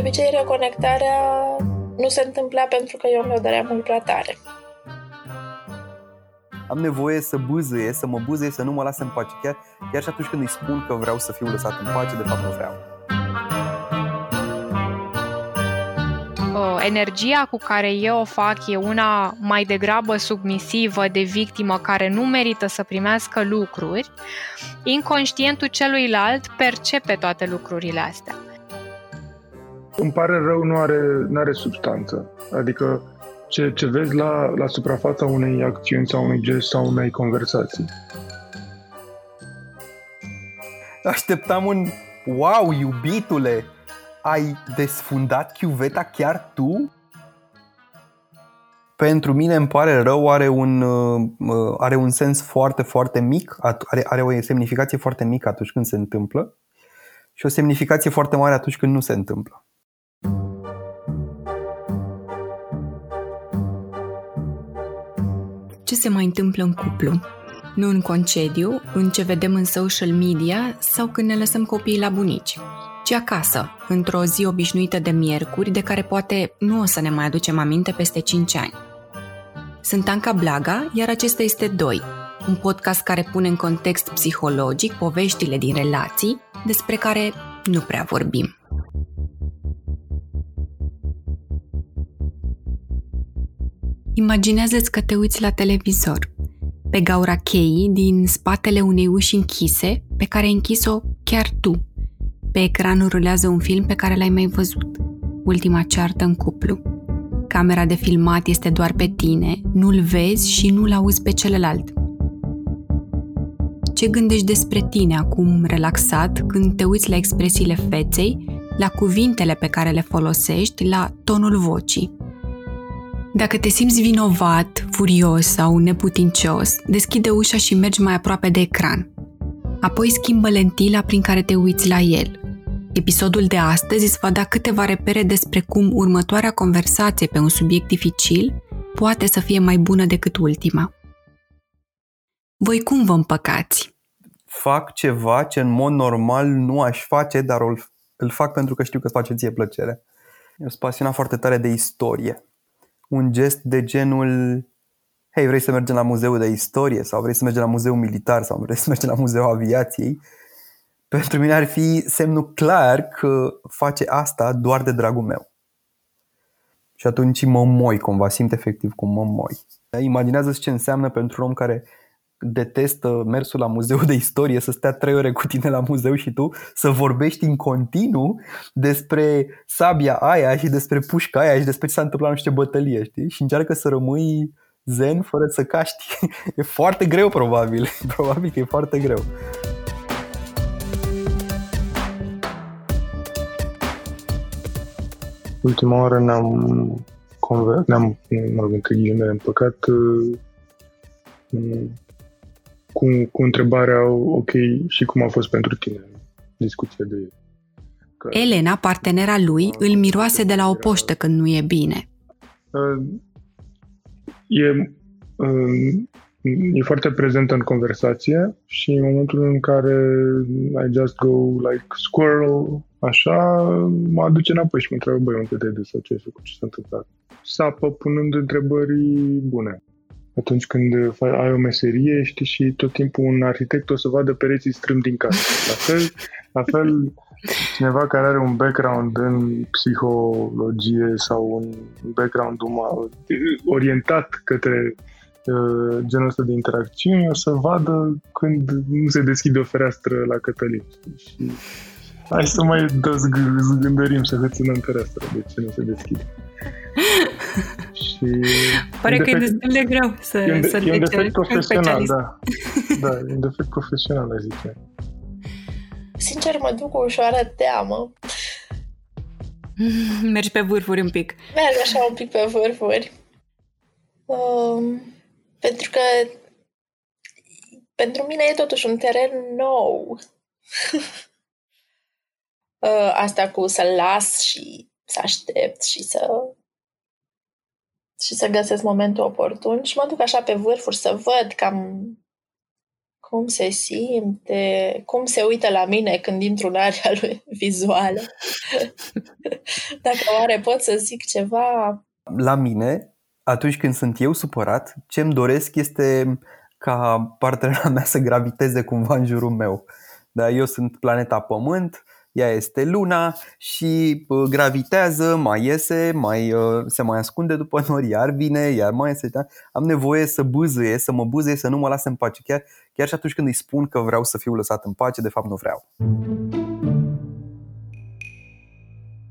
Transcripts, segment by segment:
obicei, reconectarea nu se întâmpla pentru că eu mi-o doream mult prea tare. Am nevoie să bâzâie, să mă bâzâie, să nu mă lase în pace. Chiar, chiar și atunci când îi spun că vreau să fiu lăsat în pace, de fapt nu vreau. energia cu care eu o fac e una mai degrabă submisivă de victimă care nu merită să primească lucruri, inconștientul celuilalt percepe toate lucrurile astea. Îmi pare rău, nu are, nu are substanță. Adică ce, ce vezi la, la suprafața unei acțiuni sau unui gest sau unei conversații. Așteptam un wow, iubitule, ai desfundat chiuveta chiar tu? Pentru mine îmi pare rău, are un, uh, are un sens foarte, foarte mic, are, are o semnificație foarte mică atunci când se întâmplă și o semnificație foarte mare atunci când nu se întâmplă. Ce se mai întâmplă în cuplu? Nu în concediu, în ce vedem în social media sau când ne lăsăm copiii la bunici ci acasă, într-o zi obișnuită de miercuri, de care poate nu o să ne mai aducem aminte peste 5 ani. Sunt Anca Blaga, iar acesta este Doi, un podcast care pune în context psihologic poveștile din relații despre care nu prea vorbim. Imaginează-ți că te uiți la televizor, pe gaura cheii din spatele unei uși închise pe care ai închis-o chiar tu, pe ecran rulează un film pe care l-ai mai văzut. Ultima ceartă în cuplu. Camera de filmat este doar pe tine, nu-l vezi și nu-l auzi pe celălalt. Ce gândești despre tine acum relaxat când te uiți la expresiile feței, la cuvintele pe care le folosești, la tonul vocii? Dacă te simți vinovat, furios sau neputincios, deschide ușa și mergi mai aproape de ecran. Apoi schimbă lentila prin care te uiți la el. Episodul de astăzi îți va da câteva repere despre cum următoarea conversație pe un subiect dificil poate să fie mai bună decât ultima. Voi cum vă împăcați? Fac ceva ce în mod normal nu aș face, dar îl fac pentru că știu că îți face ție plăcere. Eu sunt pasionat foarte tare de istorie. Un gest de genul hei, vrei să mergem la muzeul de istorie sau vrei să mergem la muzeul militar sau vrei să mergem la muzeul aviației pentru mine ar fi semnul clar că face asta doar de dragul meu. Și atunci mă moi cumva, simt efectiv cum mă moi. Imaginează ce înseamnă pentru un om care detestă mersul la muzeul de istorie, să stea trei ore cu tine la muzeu și tu să vorbești în continuu despre sabia aia și despre pușca aia și despre ce s-a întâmplat nu știu ce bătălie, știi? Și încearcă să rămâi zen fără să caști. E foarte greu probabil, probabil că e foarte greu. Ultima oară ne-am conver- ne-am, mă rog, între ghilimele, împăcat uh, cu, cu întrebarea, ok, și cum a fost pentru tine discuția de el. Că, Elena, partenera lui, îl miroase de la o poștă când nu e bine. Uh, e, uh, e foarte prezentă în conversație și în momentul în care I just go like squirrel, așa, mă aduce înapoi și mă întreabă, băi, unde te sau ce ai făcut, ce s-a întâmplat. Sapă punând întrebări bune. Atunci când ai o meserie, știi, și tot timpul un arhitect o să vadă pereții strâmb din casă. La fel, la fel cineva care are un background în psihologie sau un background orientat către Uh, genul ăsta de interacțiuni o să vadă când nu se deschide o fereastră la Cătălin. Și hai să mai zgândărim să hățânăm fereastra de ce nu se deschide. și Pare că defect, e destul de greu să, e un, să e un defect profesional, da. Da, e un defect profesional, aș zice. Sincer, mă duc cu ușoară teamă. Mergi pe vârfuri un pic. Merg așa un pic pe vârfuri. Um, pentru că pentru mine e totuși un teren nou. Uh, asta cu să las și să aștept și să și să găsesc momentul oportun și mă duc așa pe vârfuri să văd cam cum se simte, cum se uită la mine când intru în area lui vizuală. Dacă oare pot să zic ceva... La mine, atunci când sunt eu supărat, ce îmi doresc este ca partenera mea să graviteze cumva în jurul meu. Da, eu sunt planeta Pământ, ea este luna și gravitează, mai iese, mai, uh, se mai ascunde după nori, iar vine, iar mai iese. Da? Am nevoie să bâzâie, să mă bâzâie, să nu mă lase în pace. Chiar, chiar și atunci când îi spun că vreau să fiu lăsat în pace, de fapt nu vreau.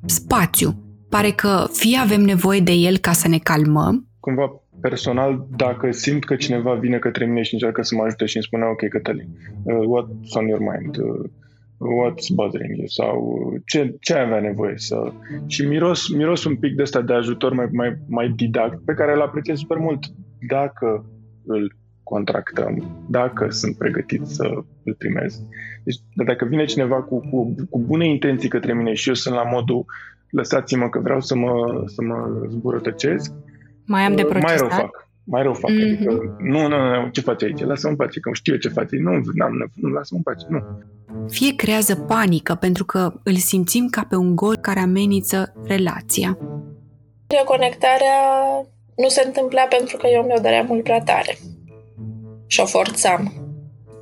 Spațiu. Pare că fie avem nevoie de el ca să ne calmăm, cumva personal, dacă simt că cineva vine către mine și încearcă să mă ajute și îmi spune, ok, Cătălin, uh, what's on your mind? Uh, what's bothering you sau ce, ce ai avea nevoie să... Și miros, miros un pic de ăsta de ajutor mai, mai, mai didact pe care îl apreciez super mult dacă îl contractăm, dacă sunt pregătit să îl primez. Deci dacă vine cineva cu, cu, cu bune intenții către mine și eu sunt la modul lăsați-mă că vreau să mă, să mă zburătăcesc, mai am de procesat? Mai rău fac mai rău fac. Mm-hmm. Adică, nu, nu, nu, ce faci aici? Lasă-mă în pace, că știu ce faci. Nu, nu, nu, nu lasă-mă în pace, nu. Fie creează panică pentru că îl simțim ca pe un gol care amenință relația. Reconectarea nu se întâmpla pentru că eu mi-o doream mult prea tare. Și o forțam.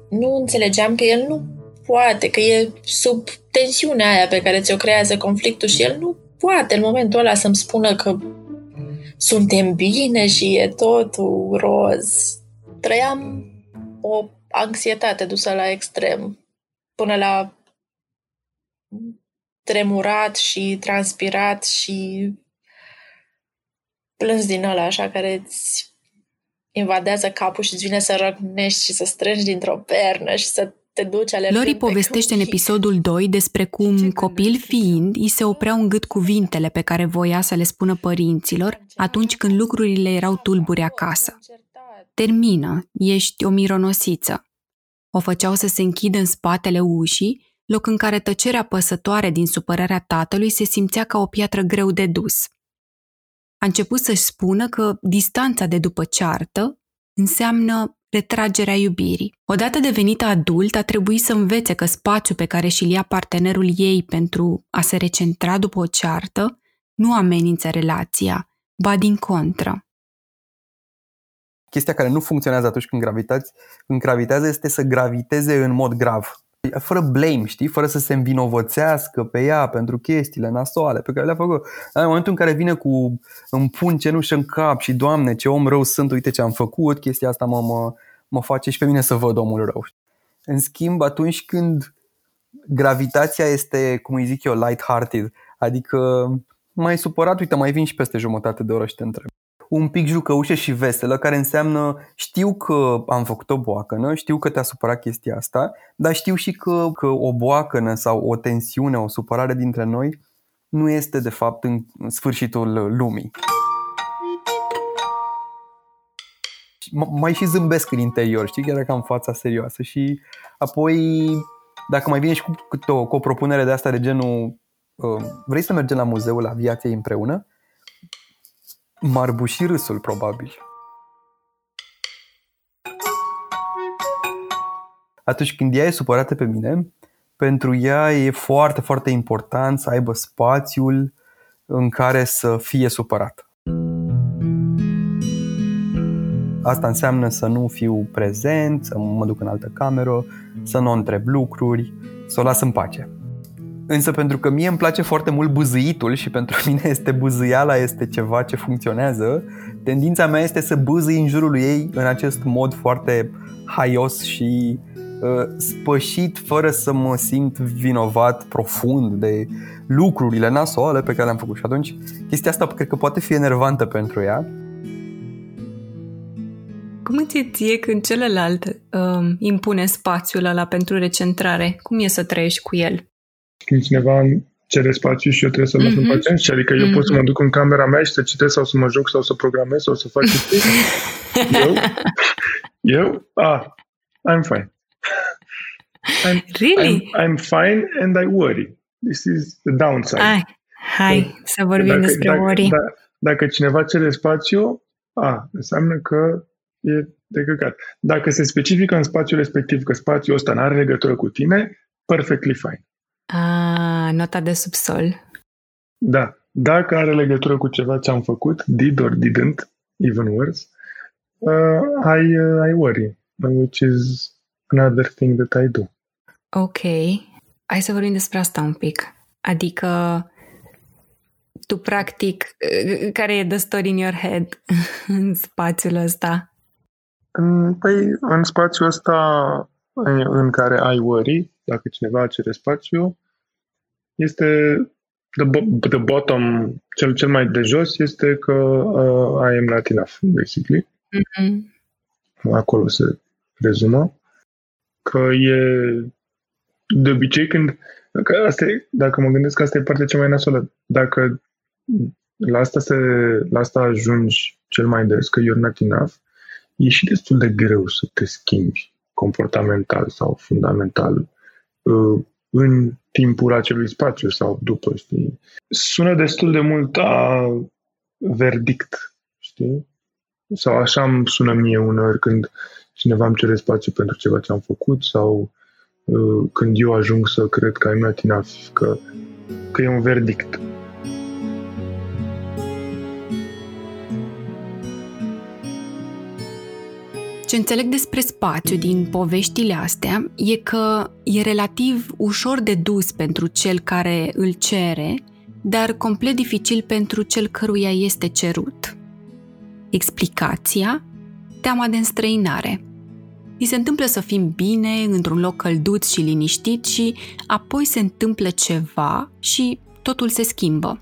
Nu înțelegeam că el nu poate, că e sub tensiunea aia pe care ți-o creează conflictul și el nu poate în momentul ăla să-mi spună că suntem bine și e totul roz. Trăiam o anxietate dusă la extrem, până la tremurat și transpirat și plâns din ăla așa care îți invadează capul și îți vine să răgnești și să strângi dintr-o pernă și să te duci alergând Lori povestește în episodul 2 despre cum, copil fiind, îi se opreau în gât cuvintele pe care voia să le spună părinților atunci când lucrurile erau tulburi acasă. Termină, ești o mironosiță. O făceau să se închidă în spatele ușii, loc în care tăcerea păsătoare din supărarea tatălui se simțea ca o piatră greu de dus. A început să-și spună că distanța de după ceartă înseamnă retragerea iubirii. Odată devenită adult, a trebuit să învețe că spațiul pe care și-l ia partenerul ei pentru a se recentra după o ceartă nu amenință relația, ba din contră. Chestia care nu funcționează atunci când, gravitați, când gravitează este să graviteze în mod grav fără blame, știi, fără să se învinovățească pe ea pentru chestiile nasoale pe care le-a făcut. În momentul în care vine cu îmi pun cenușă în cap și Doamne, ce om rău sunt, uite ce am făcut, chestia asta mă, mă, mă face și pe mine să văd omul rău. În schimb, atunci când gravitația este, cum îi zic eu, light-hearted, adică mai supărat, uite, mai vin și peste jumătate de oră și te întreb un pic jucăușă și veselă, care înseamnă știu că am făcut o boacănă, știu că te-a supărat chestia asta, dar știu și că, că o boacănă sau o tensiune, o supărare dintre noi nu este de fapt în sfârșitul lumii. mai și zâmbesc în interior, știi, chiar dacă am fața serioasă și apoi dacă mai vine și cu, cu, o, cu o propunere de asta de genul uh, vrei să mergem la muzeul aviației împreună? M-ar buși râsul, probabil. Atunci când ea e supărată pe mine, pentru ea e foarte, foarte important să aibă spațiul în care să fie supărat. Asta înseamnă să nu fiu prezent, să mă duc în altă cameră, să nu întreb lucruri, să o las în pace. Însă pentru că mie îmi place foarte mult buzăitul și pentru mine este buzăiala este ceva ce funcționează, tendința mea este să buzăi în jurul ei în acest mod foarte haios și uh, spășit fără să mă simt vinovat profund de lucrurile nasoale pe care le-am făcut. Și atunci chestia asta cred că poate fi enervantă pentru ea. Cum îți ție când celălalt uh, impune spațiul ăla pentru recentrare? Cum e să trăiești cu el? Când cineva cere spațiu și eu trebuie să-l las mm-hmm. în mhm. paciență. Adică eu mm-hmm. pot să mă mhm. duc în camera mea și să citesc sau să mă joc sau să programez sau să fac chestii. eu? Eu? Ah, I'm fine. I'm, really? I'm, I'm fine and I worry. This is the downside. Hai, hai să vorbim dacă, despre dacă, worry. Da, dacă cineva cere spațiu, a, înseamnă că e de căcat. Dacă se specifică în spațiul respectiv că spațiul ăsta nu are legătură cu tine, perfectly fine. A, nota de subsol. Da. Dacă are legătură cu ceva ce am făcut, did or didn't, even worse, uh, I, uh, I worry, which is another thing that I do. Ok. Hai să vorbim despre asta un pic. Adică tu practic, care e the story in your head în spațiul ăsta? Păi, în spațiul ăsta în care ai worry, dacă cineva cere spațiu, este the, the bottom, cel, cel mai de jos este că uh, I am not enough, basically. Mm-hmm. Acolo se rezumă. Că e de obicei când că asta e, dacă mă gândesc că asta e partea cea mai nasolă. Dacă la asta, se, la asta ajungi cel mai des, că you're not enough, e și destul de greu să te schimbi comportamental sau fundamental uh, în timpul acelui spațiu sau după, știi? Sună destul de mult a verdict, știi? Sau așa îmi sună mie uneori când cineva îmi cere spațiu pentru ceva ce am făcut sau uh, când eu ajung să cred că I'm not enough, că, că e un verdict. Înțeleg despre spațiu din poveștile astea e că e relativ ușor de dus pentru cel care îl cere, dar complet dificil pentru cel căruia este cerut. Explicația? Teama de înstrăinare. Ni se întâmplă să fim bine, într-un loc călduț și liniștit și apoi se întâmplă ceva și totul se schimbă.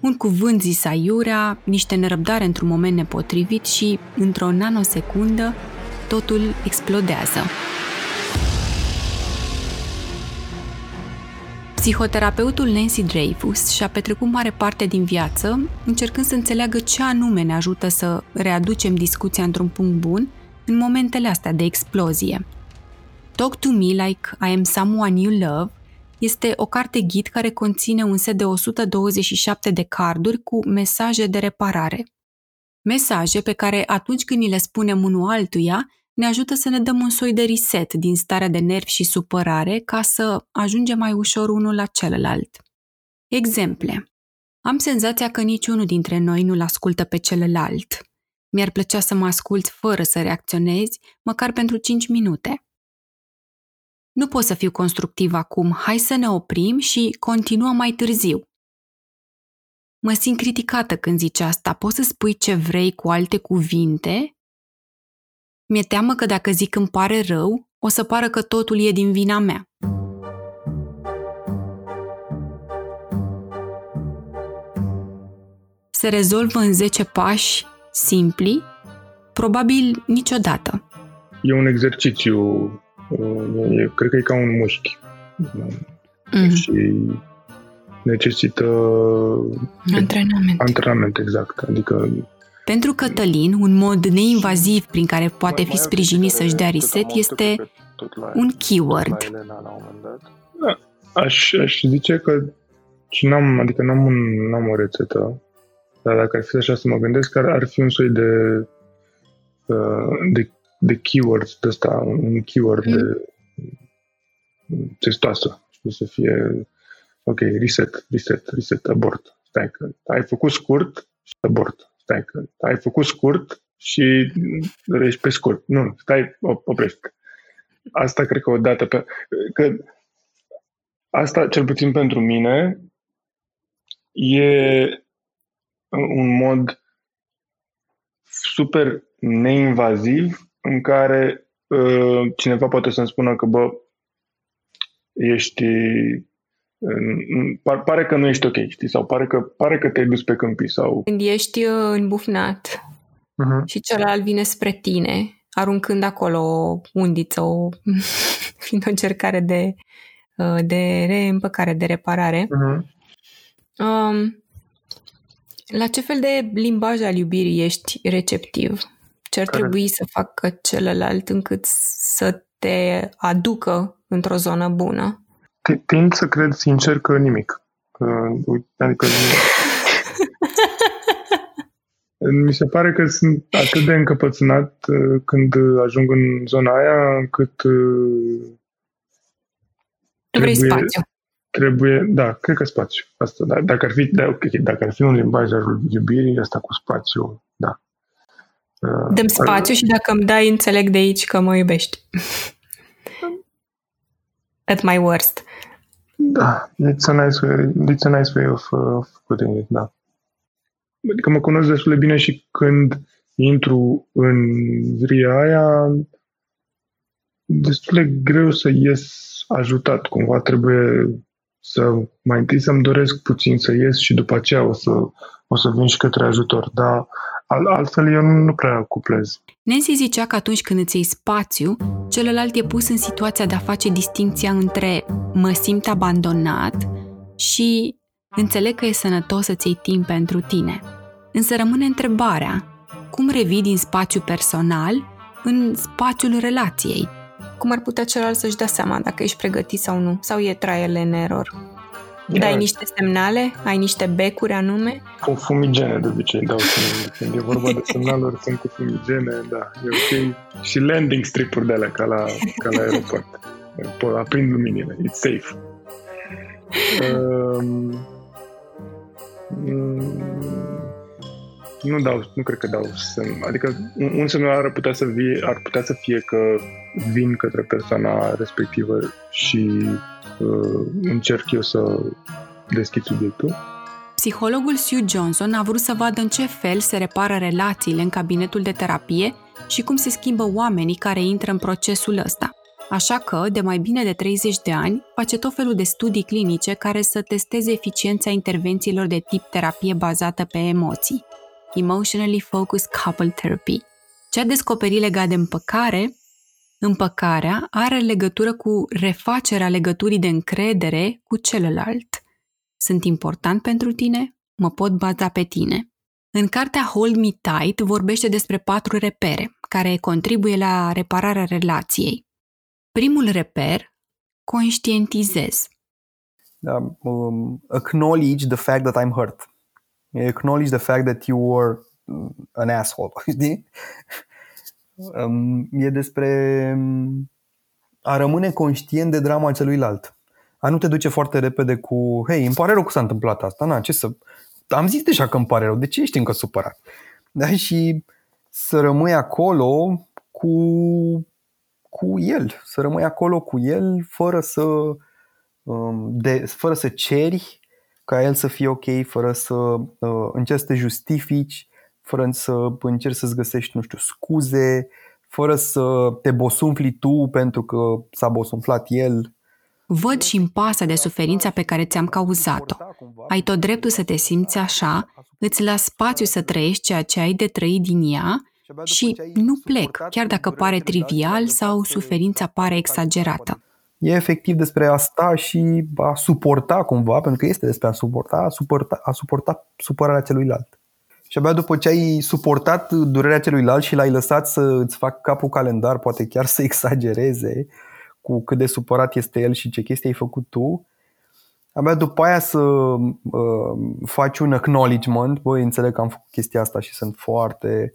Un cuvânt zis aiurea, niște nerăbdare într-un moment nepotrivit și, într-o nanosecundă, totul explodează. Psihoterapeutul Nancy Dreyfus și-a petrecut mare parte din viață încercând să înțeleagă ce anume ne ajută să readucem discuția într-un punct bun în momentele astea de explozie. Talk to Me Like I Am Someone You Love este o carte ghid care conține un set de 127 de carduri cu mesaje de reparare. Mesaje pe care atunci când ni le spunem unul altuia, ne ajută să ne dăm un soi de reset din starea de nervi și supărare ca să ajungem mai ușor unul la celălalt. Exemple. Am senzația că niciunul dintre noi nu-l ascultă pe celălalt. Mi-ar plăcea să mă ascult fără să reacționezi, măcar pentru 5 minute. Nu pot să fiu constructiv acum, hai să ne oprim și continuăm mai târziu. Mă simt criticată când zici asta, poți să spui ce vrei cu alte cuvinte mi-e teamă că dacă zic îmi pare rău, o să pară că totul e din vina mea. Se rezolvă în 10 pași simpli? Probabil niciodată. E un exercițiu, e, cred că e ca un mușchi. Mm-hmm. Și necesită antrenament. Antrenament, exact. Adică pentru Cătălin, un mod neinvaziv prin care poate fi sprijinit să-și dea reset este un keyword. Da, aș, aș zice că și n-am, adică n-am, un, n-am o rețetă, dar dacă ar fi așa să mă gândesc, ar, ar fi un soi de, uh, de, de keywords de ăsta, un keyword mm. de testoasă. Știi, să fie, ok, reset, reset, reset, abort. Stai că ai făcut scurt și abort stai că ai făcut scurt și rești pe scurt. Nu, stai, oprești. Asta cred că o dată pe... Că asta, cel puțin pentru mine, e un mod super neinvaziv în care uh, cineva poate să-mi spună că, bă, ești pare că nu ești ok, știi? Sau pare că, pare că te-ai dus pe câmpii sau... Când ești uh, îmbufnat uh-huh. și celălalt vine spre tine, aruncând acolo o undiță, o, fiind o încercare de, uh, de reîmpăcare, de reparare. Uh-huh. Um, la ce fel de limbaj al iubirii ești receptiv? Ce ar Care? trebui să facă celălalt încât să te aducă într-o zonă bună? Tind să cred sincer că nimic. Adică mi se pare că sunt atât de încăpățânat uh, când ajung în zona aia încât uh, trebuie, spațiu. trebuie, da, cred că spațiu. Asta, da, dacă, ar fi, da, okay, dacă ar fi un limbaj al iubirii, asta cu spațiu, da. Uh, Dăm spațiu și dacă îmi dai, înțeleg de aici că mă iubești. At my worst. Da, it's a nice way, it's a nice way of, of putting it, da. Adică mă cunosc destul de bine și când intru în vria aia, destul de greu să ies ajutat. Cumva trebuie să mai întâi să-mi doresc puțin să ies și după aceea o să, o să vin și către ajutor. Dar altfel eu nu, nu prea cuplez. Nancy zicea că atunci când îți iei spațiu, celălalt e pus în situația de a face distinția între mă simt abandonat și înțeleg că e sănătos să-ți iei timp pentru tine. Însă rămâne întrebarea, cum revii din spațiu personal în spațiul relației? Cum ar putea celălalt să-și dea seama dacă ești pregătit sau nu? Sau e trial and error? Dai niște semnale? Ai niște becuri anume? Cu fumigene de obicei dau semnale. Când e vorba de semnaluri, sunt cu fumigene, da, e ok. Și landing strip-uri de alea, ca la, ca la aeroport. Aprind luminile, it's safe. Um, nu dau, nu cred că dau semn. Adică un semnal ar putea să fie, ar putea să fie că vin către persoana respectivă și uh, încerc eu să deschid subiectul. Psihologul Sue Johnson a vrut să vadă în ce fel se repară relațiile în cabinetul de terapie și cum se schimbă oamenii care intră în procesul ăsta. Așa că, de mai bine de 30 de ani, face tot felul de studii clinice care să testeze eficiența intervențiilor de tip terapie bazată pe emoții. Emotionally Focused Couple Therapy. Ce a descoperit legat de împăcare Împăcarea are legătură cu refacerea legăturii de încredere cu celălalt. Sunt important pentru tine? Mă pot baza pe tine. În cartea Hold Me Tight vorbește despre patru repere care contribuie la repararea relației. Primul reper, conștientizez. Um, um, acknowledge the fact that I'm hurt. Acknowledge the fact that you were an asshole. e despre a rămâne conștient de drama celuilalt. A nu te duce foarte repede cu, hei, îmi pare rău că s-a întâmplat asta, na, ce să... Am zis deja că îmi pare rău, de ce ești încă supărat? Da, și să rămâi acolo cu, cu el, să rămâi acolo cu el fără să, um, de, fără să ceri ca el să fie ok, fără să uh, încerci să te justifici, fără să încerci să-ți găsești, nu știu, scuze, fără să te bosunfli tu pentru că s-a bosunflat el. Văd și în pasă de suferința pe care ți-am cauzat-o. Ai tot dreptul să te simți așa, îți las spațiu să trăiești ceea ce ai de trăit din ea și nu plec, chiar dacă pare trivial sau suferința pare exagerată. E efectiv despre a sta și a suporta cumva, pentru că este despre a suporta, a suporta, a suporta supărarea celuilalt. Și abia după ce ai suportat durerea celuilalt și l-ai lăsat să îți fac capul calendar, poate chiar să exagereze cu cât de supărat este el și ce chestii ai făcut tu, abia după aia să uh, faci un acknowledgement, băi, înțeleg că am făcut chestia asta și sunt foarte,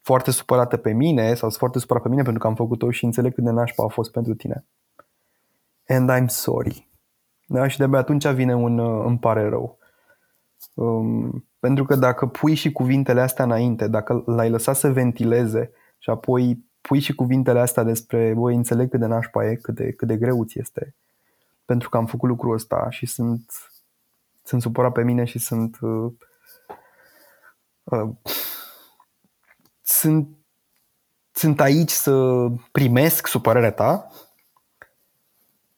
foarte supărată pe mine sau sunt foarte supărat pe mine pentru că am făcut-o și înțeleg cât de nașpa a fost pentru tine. And I'm sorry. Da? Și de-abia atunci vine un uh, îmi pare rău. Um, pentru că dacă pui și cuvintele astea înainte, dacă l-ai lăsat să ventileze și apoi pui și cuvintele astea despre, voi înțeleg cât de nașpa e, cât de, cât de greu ți este, pentru că am făcut lucrul ăsta și sunt, sunt supărat pe mine și sunt uh, uh, sunt sunt aici să primesc supărarea ta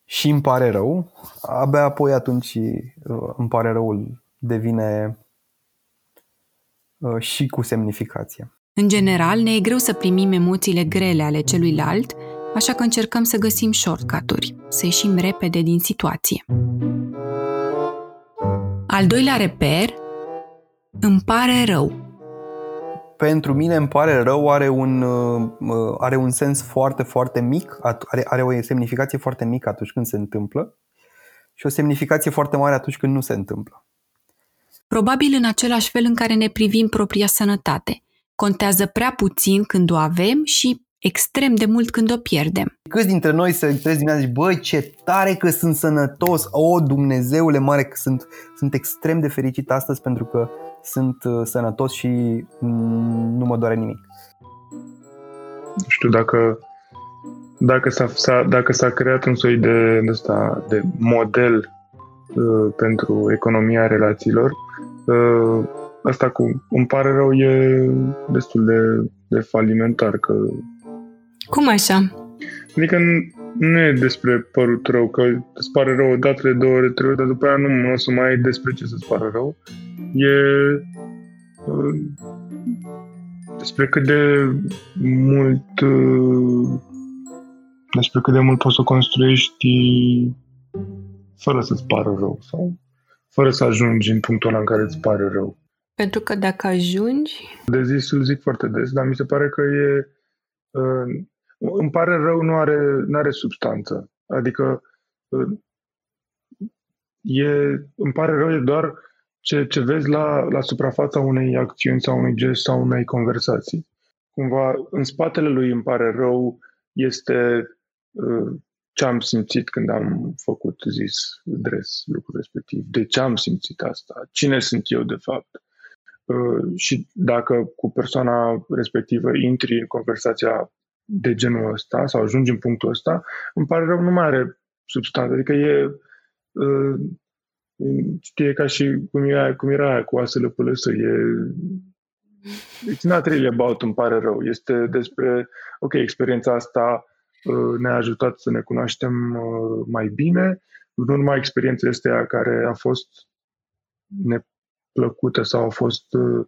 și îmi pare rău, abia apoi atunci uh, îmi pare răul devine uh, și cu semnificație. În general, ne e greu să primim emoțiile grele ale celuilalt, așa că încercăm să găsim shortcut-uri, să ieșim repede din situație. Al doilea reper, îmi pare rău. Pentru mine îmi pare rău are un, uh, are un sens foarte, foarte mic, are, are o semnificație foarte mică atunci când se întâmplă și o semnificație foarte mare atunci când nu se întâmplă. Probabil în același fel în care ne privim propria sănătate. Contează prea puțin când o avem și extrem de mult când o pierdem. Câți dintre noi se trezi dimineața și băi, ce tare că sunt sănătos, o, Dumnezeule mare, că sunt, sunt extrem de fericit astăzi pentru că sunt uh, sănătos și mm, nu mă doare nimic. Nu știu dacă dacă s-a, s-a, dacă s-a creat un soi de, de, asta, de model uh, pentru economia relațiilor, uh, asta cu îmi pare rău e destul de, de falimentar. Că... Cum așa? Adică nu e despre părut rău, că îți pare rău o dată, de două ori, trei ori, dar după aia nu, nu o să mai ai despre ce să-ți pare rău. E uh, despre cât de mult uh, despre cât de mult poți să construiești fără să-ți pară rău sau fără să ajungi în punctul ăla în care îți pare rău. Pentru că dacă ajungi... De zis îl zic foarte des, dar mi se pare că e... Uh, îmi pare rău, nu are, nu are substanță. Adică uh, e, îmi pare rău, e doar ce, ce vezi la, la suprafața unei acțiuni sau unui gest sau unei conversații. Cumva, în spatele lui îmi pare rău este ce am simțit când am făcut zis dres lucrul respectiv, de ce am simțit asta, cine sunt eu de fapt. Uh, și dacă cu persoana respectivă intri în conversația de genul ăsta sau ajungi în punctul ăsta, îmi pare rău, nu mai are substanță. Adică e, uh, știe ca și cum era, cum era aia cu oasele pălăsă, e It's not really about îmi pare rău. Este despre, ok, experiența asta Uh, ne-a ajutat să ne cunoaștem uh, mai bine. Nu numai experiența este aia care a fost neplăcută sau a fost, uh,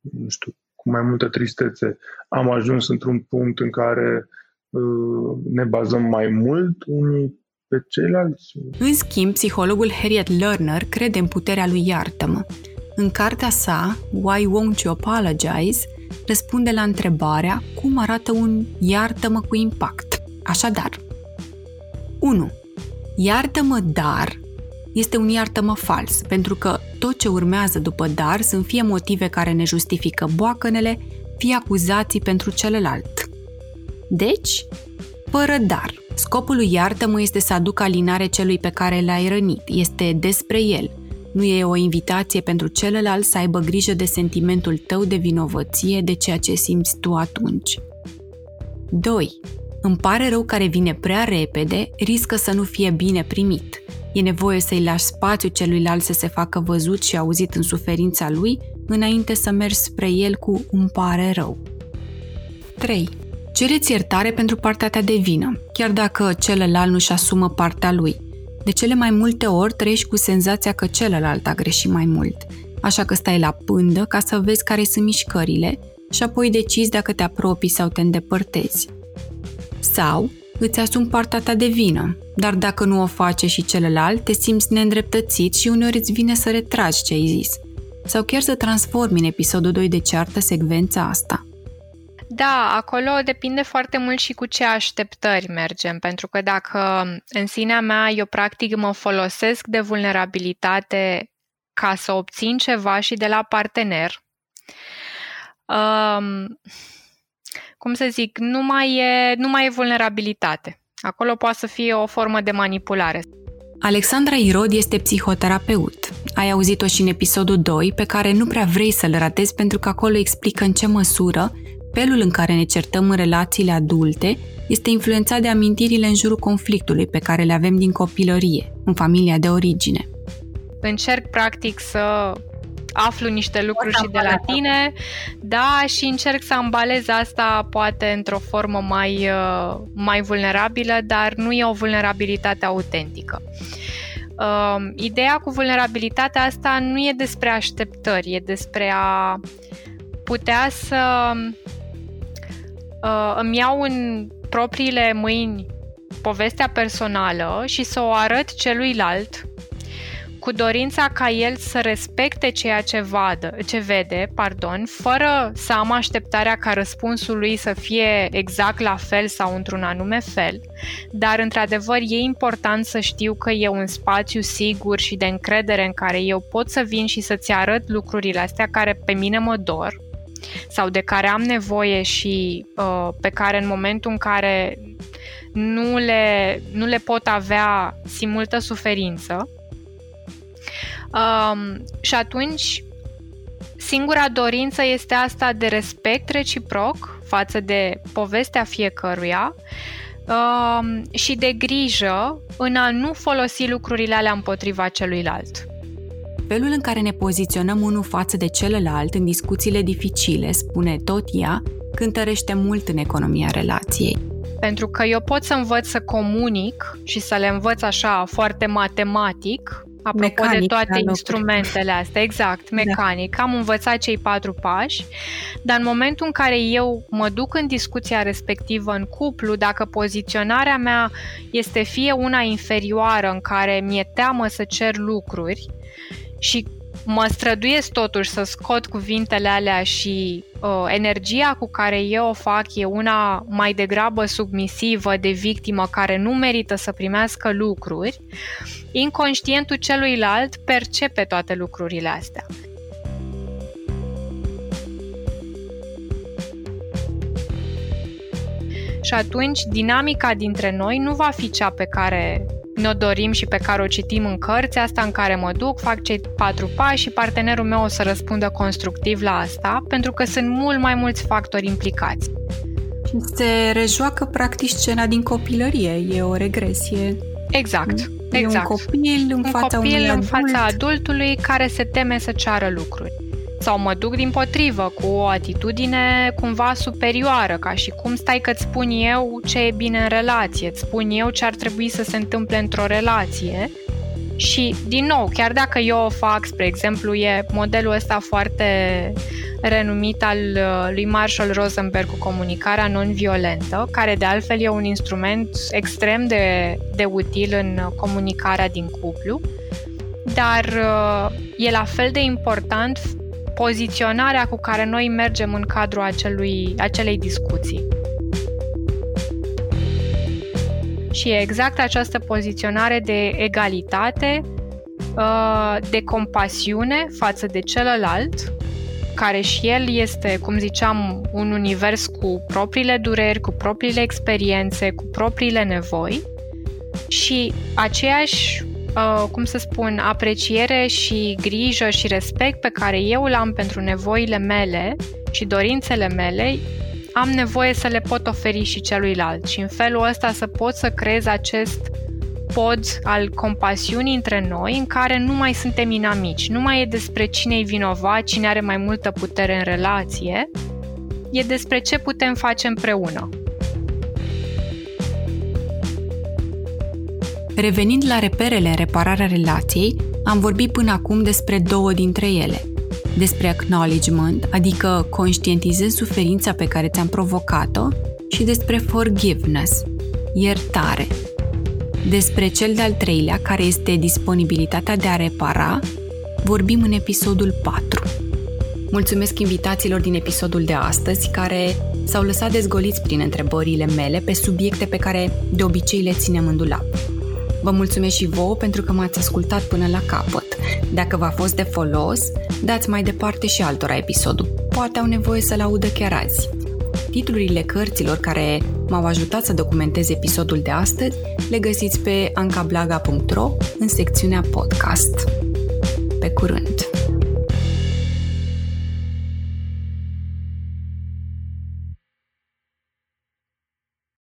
nu știu, cu mai multă tristețe. Am ajuns într-un punct în care ne bazăm mai mult unii pe ceilalți. În schimb, psihologul Harriet Lerner crede în puterea lui iartă În cartea sa, Why Won't You Apologize, răspunde la întrebarea cum arată un iartă-mă cu impact. Așadar, 1. Iartă-mă, dar este un iartă-mă fals, pentru că tot ce urmează după dar sunt fie motive care ne justifică boacănele, fie acuzații pentru celălalt. Deci, fără dar. Scopul lui iartă-mă este să aducă alinare celui pe care l-ai rănit. Este despre el – nu e o invitație pentru celălalt să aibă grijă de sentimentul tău de vinovăție de ceea ce simți tu atunci. 2. Îmi pare rău care vine prea repede, riscă să nu fie bine primit. E nevoie să-i lași spațiu celuilalt să se facă văzut și auzit în suferința lui, înainte să mergi spre el cu îmi pare rău. 3. Cereți iertare pentru partea ta de vină, chiar dacă celălalt nu-și asumă partea lui. De cele mai multe ori trăiești cu senzația că celălalt a greșit mai mult, așa că stai la pândă ca să vezi care sunt mișcările și apoi decizi dacă te apropii sau te îndepărtezi. Sau îți asumi partea ta de vină, dar dacă nu o face și celălalt, te simți neîndreptățit și uneori îți vine să retragi ce ai zis. Sau chiar să transformi în episodul 2 de ceartă secvența asta. Da, acolo depinde foarte mult și cu ce așteptări mergem, pentru că dacă în sinea mea eu practic mă folosesc de vulnerabilitate ca să obțin ceva și de la partener, um, cum să zic, nu mai, e, nu mai e vulnerabilitate. Acolo poate să fie o formă de manipulare. Alexandra Irod este psihoterapeut. Ai auzit-o și în episodul 2, pe care nu prea vrei să-l ratezi pentru că acolo explică în ce măsură felul în care ne certăm în relațiile adulte este influențat de amintirile în jurul conflictului pe care le avem din copilărie, în familia de origine. Încerc practic să aflu niște lucruri și de la tine, da, și încerc să ambalez asta poate într-o formă mai, uh, mai vulnerabilă, dar nu e o vulnerabilitate autentică. Uh, ideea cu vulnerabilitatea asta nu e despre așteptări, e despre a putea să uh, îmi iau în propriile mâini povestea personală și să o arăt celuilalt cu dorința ca el să respecte ceea ce, vadă, ce vede, pardon, fără să am așteptarea ca răspunsul lui să fie exact la fel sau într-un anume fel. Dar, într-adevăr, e important să știu că e un spațiu sigur și de încredere în care eu pot să vin și să-ți arăt lucrurile astea care pe mine mă dor sau de care am nevoie și uh, pe care în momentul în care nu le, nu le pot avea, simt multă suferință. Um, și atunci, singura dorință este asta de respect reciproc față de povestea fiecăruia um, și de grijă în a nu folosi lucrurile alea împotriva celuilalt. Felul în care ne poziționăm unul față de celălalt în discuțiile dificile, spune tot ea, cântărește mult în economia relației. Pentru că eu pot să învăț să comunic și să le învăț așa foarte matematic, apropo mecanic, de toate instrumentele astea, exact, da. mecanic. Da. Am învățat cei patru pași, dar în momentul în care eu mă duc în discuția respectivă în cuplu, dacă poziționarea mea este fie una inferioară în care mi-e teamă să cer lucruri și mă străduiesc totuși să scot cuvintele alea și uh, energia cu care eu o fac e una mai degrabă submisivă de victimă care nu merită să primească lucruri, inconștientul celuilalt percepe toate lucrurile astea. Și atunci dinamica dintre noi nu va fi cea pe care ne-o dorim și pe care o citim în cărți, asta în care mă duc, fac cei patru pași și partenerul meu o să răspundă constructiv la asta, pentru că sunt mult mai mulți factori implicați. Și se rejoacă practic scena din copilărie, e o regresie. Exact. E exact. un copil în un fața copil unui în adult. fața adultului care se teme să ceară lucruri. Sau mă duc din potrivă cu o atitudine cumva superioară, ca și cum stai că-ți spun eu ce e bine în relație, îți spun eu ce ar trebui să se întâmple într-o relație. Și, din nou, chiar dacă eu o fac, spre exemplu, e modelul ăsta foarte renumit al uh, lui Marshall Rosenberg cu comunicarea non-violentă, care de altfel e un instrument extrem de, de util în comunicarea din cuplu, dar uh, e la fel de important poziționarea cu care noi mergem în cadrul acelui, acelei discuții. Și e exact această poziționare de egalitate, uh, de compasiune față de celălalt, care și el este, cum ziceam, un univers cu propriile dureri, cu propriile experiențe, cu propriile nevoi și aceeași uh, cum să spun, apreciere și grijă și respect pe care eu îl am pentru nevoile mele și dorințele mele, am nevoie să le pot oferi și celuilalt și în felul ăsta să pot să creez acest pod al compasiunii între noi în care nu mai suntem inamici, nu mai e despre cine e vinovat, cine are mai multă putere în relație, e despre ce putem face împreună. Revenind la reperele în repararea relației, am vorbit până acum despre două dintre ele. Despre acknowledgement, adică conștientizez suferința pe care ți-am provocat-o, și despre forgiveness, iertare. Despre cel de-al treilea, care este disponibilitatea de a repara, vorbim în episodul 4. Mulțumesc invitațiilor din episodul de astăzi care s-au lăsat dezgoliți prin întrebările mele pe subiecte pe care de obicei le ținem în dulap. Vă mulțumesc și vouă pentru că m-ați ascultat până la capăt. Dacă v-a fost de folos, dați mai departe și altora episodul. Poate au nevoie să-l audă chiar azi. Titlurile cărților care m-au ajutat să documentez episodul de astăzi le găsiți pe ancablaga.ro în secțiunea podcast. Pe curând!